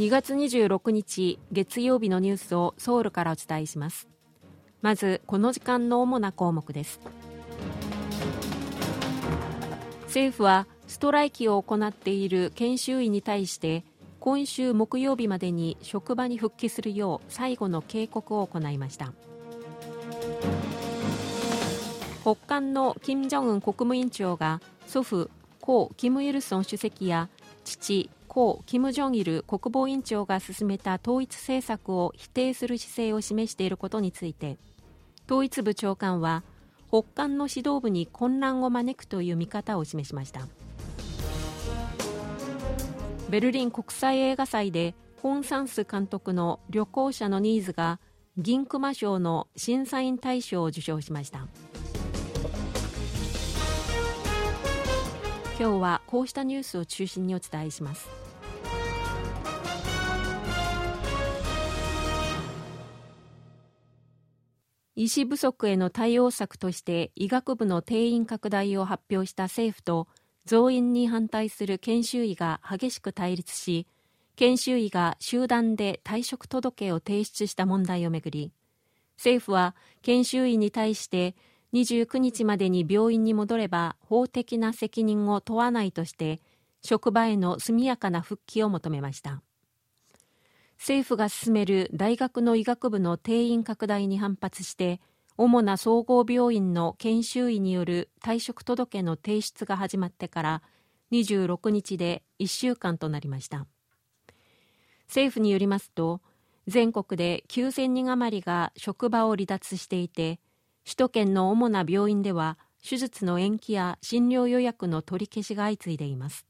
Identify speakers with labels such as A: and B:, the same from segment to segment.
A: 2月26日月曜日のニュースをソウルからお伝えします。まずこの時間の主な項目です。政府はストライキを行っている研修医に対して今週木曜日までに職場に復帰するよう最後の警告を行いました。北韓の金正恩国務委員長が祖父故キム・イルソン主席や父キム・ジョンイル国防委員長が進めた統一政策を否定する姿勢を示していることについて統一部長官は北韓の指導部に混乱を招くという見方を示しました。ベルリン国際映画祭でホン・サンス監督の旅行者のニーズが銀熊賞の審査員大賞を受賞しました。今日はこうしたニュースを中心にお伝えします。医師不足への対応策として医学部の定員拡大を発表した政府と増員に反対する研修医が激しく対立し研修医が集団で退職届を提出した問題をめぐり政府は研修医に対して29日までに病院に戻れば法的な責任を問わないとして職場への速やかな復帰を求めました。政府が進める大学の医学部の定員拡大に反発して主な総合病院の研修医による退職届の提出が始まってから26日で1週間となりました。政府によりますと全国で9000人余りが職場を離脱していて首都圏の主な病院では手術の延期や診療予約の取り消しが相次いでいます。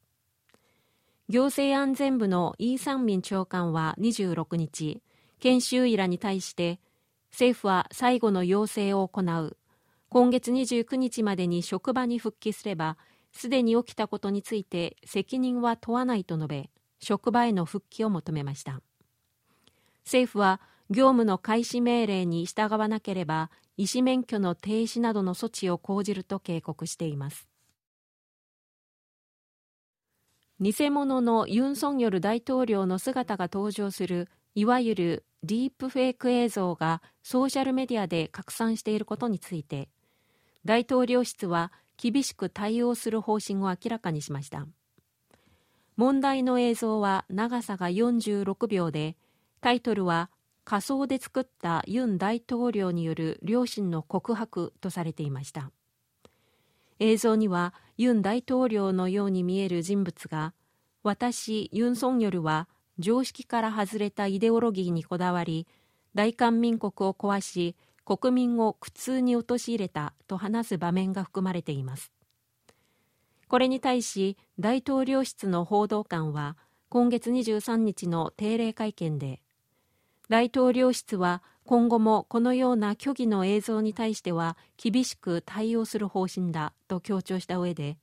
A: 行政安全部のイー・サンミン長官は26日研修医らに対して政府は最後の要請を行う。今月29日までに職場に復帰すればすでに起きたことについて責任は問わないと述べ職場への復帰を求めました。政府は業務の開始命令に従わなければ医師免許の停止などの措置を講じると警告しています。偽物のユン・ソンヨル大統領の姿が登場するいわゆるディープフェイク映像がソーシャルメディアで拡散していることについて大統領室は厳しく対応する方針を明らかにしました。問題の映像は長さが46秒でタイトルは仮想で作ったユン大統領による両親の告白とされていました。映像にはユン大統領のように見える人物が私ユン・ソンヨルは常識から外れたイデオロギーにこだわり大韓民国を壊し国民を苦痛に陥れたと話す場面が含まれています。これに対し大統領室の報道官は今月23日の定例会見で大統領室は今後もこのような虚偽の映像に対しては厳しく対応する方針だと強調した上で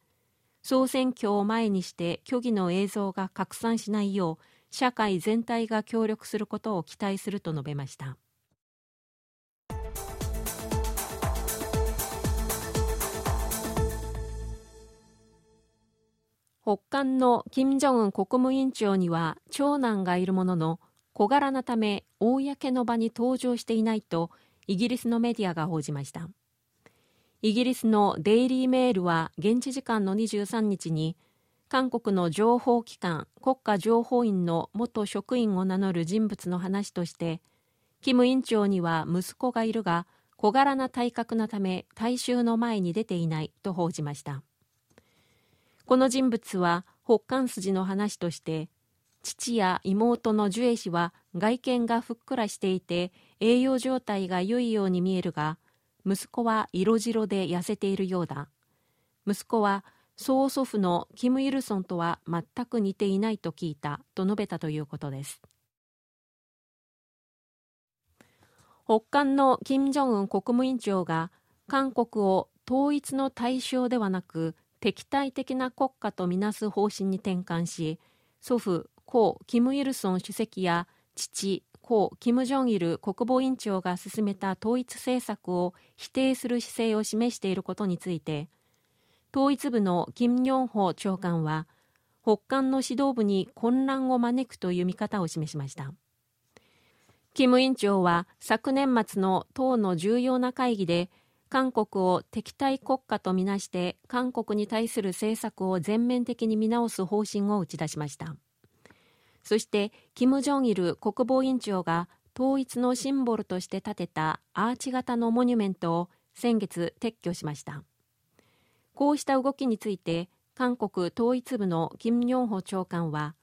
A: 総選挙を前にして虚偽の映像が拡散しないよう社会全体が協力することを期待すると述べました。北韓の金正恩国務委員長には長男がいるものの小柄なため公の場に登場していないとイギリスのメディアが報じました。イギリスのデイリーメールは現地時間の23日に韓国の情報機関国家情報院の元職員を名乗る人物の話としてキム委員長には息子がいるが小柄な体格なため大衆の前に出ていないと報じました。この人物は北韓筋の話として父や妹のジュエ氏は外見がふっくらしていて栄養状態が良いように見えるが息子は色白で痩せているようだ。息子は曽祖父のキム・イルソンとは全く似ていないと聞いたと述べたということです。北韓の金正恩国務委員長が韓国を統一の対象ではなく敵対的な国家とみなす方針に転換し祖父故キム・イルソン主席や父故キム・ジョンイル国防委員長が進めた統一政策を否定する姿勢を示していることについて統一部のキム・ヨンホ長官は北韓の指導部に混乱を招くという見方を示しましたキム委員長は昨年末の党の重要な会議で韓国を敵対国家とみなして韓国に対する政策を全面的に見直す方針を打ち出しましたそしてキム・ジョンイル国防委員長が統一のシンボルとして建てたアーチ型のモニュメントを先月撤去しました。こうした動きについて韓国統一部のキム・ヨンホ長官は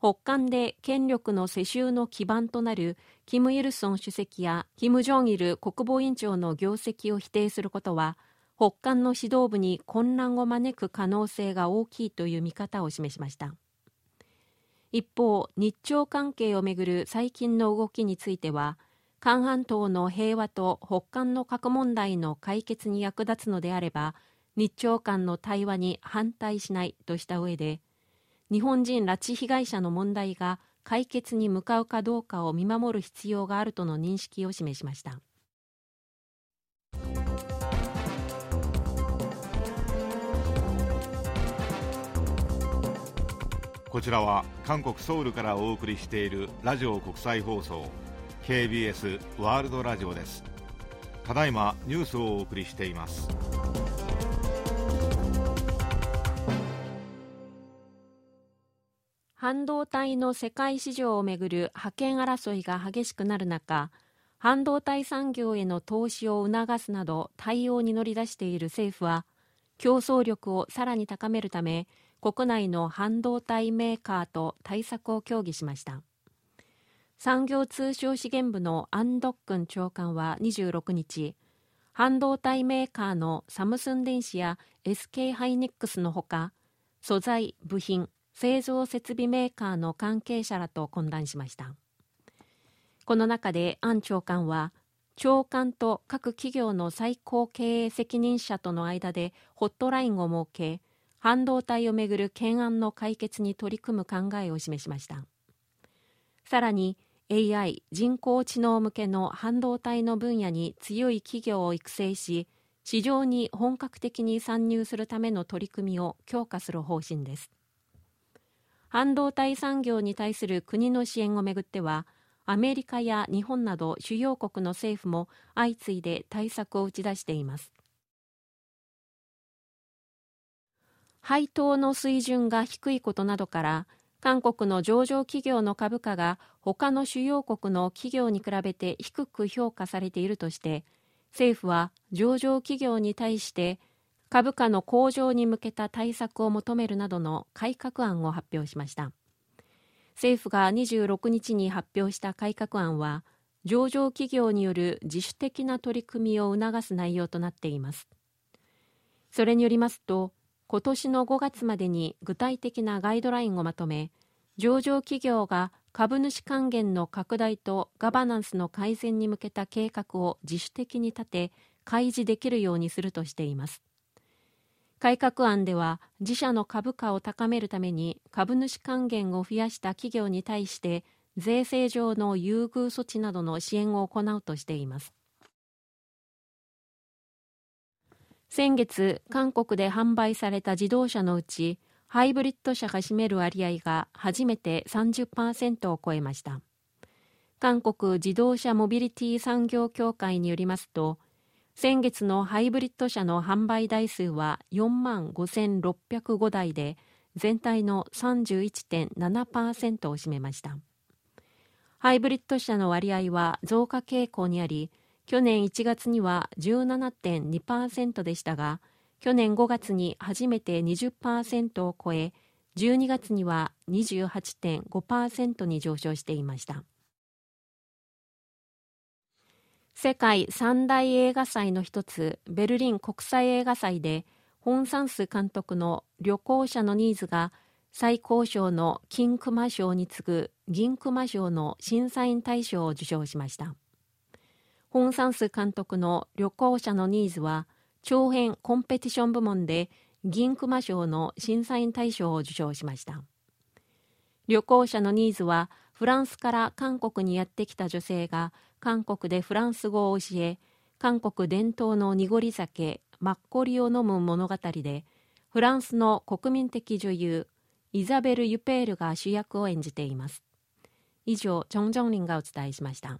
A: 北韓で権力の世襲の基盤となるキム・イルソン主席やキム・ジョンイル国防委員長の業績を否定することは北韓の指導部に混乱を招く可能性が大きいという見方を示しました。一方日朝関係をめぐる最近の動きについては韓半島の平和と北韓の核問題の解決に役立つのであれば日朝間の対話に反対しないとした上で日本人拉致被害者の問題が解決に向かうかどうかを見守る必要があるとの認識を示しました。
B: こちらは韓国ソウルからお送りしているラジオ国際放送 KBS ワールドラジオです。ただいまニュースをお送りしています。
A: 半導体の世界市場をめぐる覇権争いが激しくなる中半導体産業への投資を促すなど対応に乗り出している政府は競争力をさらに高めるため国内の半導体メーカーと対策を協議しました。産業通商資源部のアン・ドックン長官は26日半導体メーカーのサムスン電子や SK ハイネックスのほか素材部品製造設備メーカーの関係者らと懇談しました。この中でアン長官は長官と各企業の最高経営責任者との間でホットラインを設け半導体をめぐる懸案の解決に取り組む考えを示しました。さらに AI 人工知能向けの半導体の分野に強い企業を育成し市場に本格的に参入するための取り組みを強化する方針です。半導体産業に対する国の支援をめぐってはアメリカや日本など主要国の政府も相次いで対策を打ち出しています。配当の水準が低いことなどから韓国の上場企業の株価が他の主要国の企業に比べて低く評価されているとして政府は上場企業に対して株価の向上に向けた対策を求めるなどの改革案を発表しました。政府が26日に発表した改革案は上場企業による自主的な取り組みを促す内容となっています。それによりますと今年の5月までに具体的なガイドラインをまとめ上場企業が株主還元の拡大とガバナンスの改善に向けた計画を自主的に立て開示できるようにするとしています。改革案では自社の株価を高めるために株主還元を増やした企業に対して税制上の優遇措置などの支援を行うとしています。先月韓国で販売された自動車のうちハイブリッド車が占める割合が初めて30%を超えました。韓国自動車モビリティ産業協会によりますと先月のハイブリッド車の販売台数は4万5605台で全体の31.7%を占めました。ハイブリッド車の割合は増加傾向にあり去年1月には17.2%でしたが去年5月に初めて20%を超え12月には28.5%に上昇していました。世界三大映画祭の一つベルリン国際映画祭でホン・サンス監督の旅行者のニーズが最高賞の金熊賞に次ぐ銀熊賞の審査員大賞を受賞しました。ホン・サンス監督の旅行者のニーズは長編コンペティション部門で銀熊賞の審査員大賞を受賞しました。旅行者のニーズはフランスから韓国にやってきた女性が韓国でフランス語を教え韓国伝統の濁り酒マッコリを飲む物語でフランスの国民的女優イザベル・ユペールが主役を演じています。以上、チョン・ジョンリンがお伝えしました。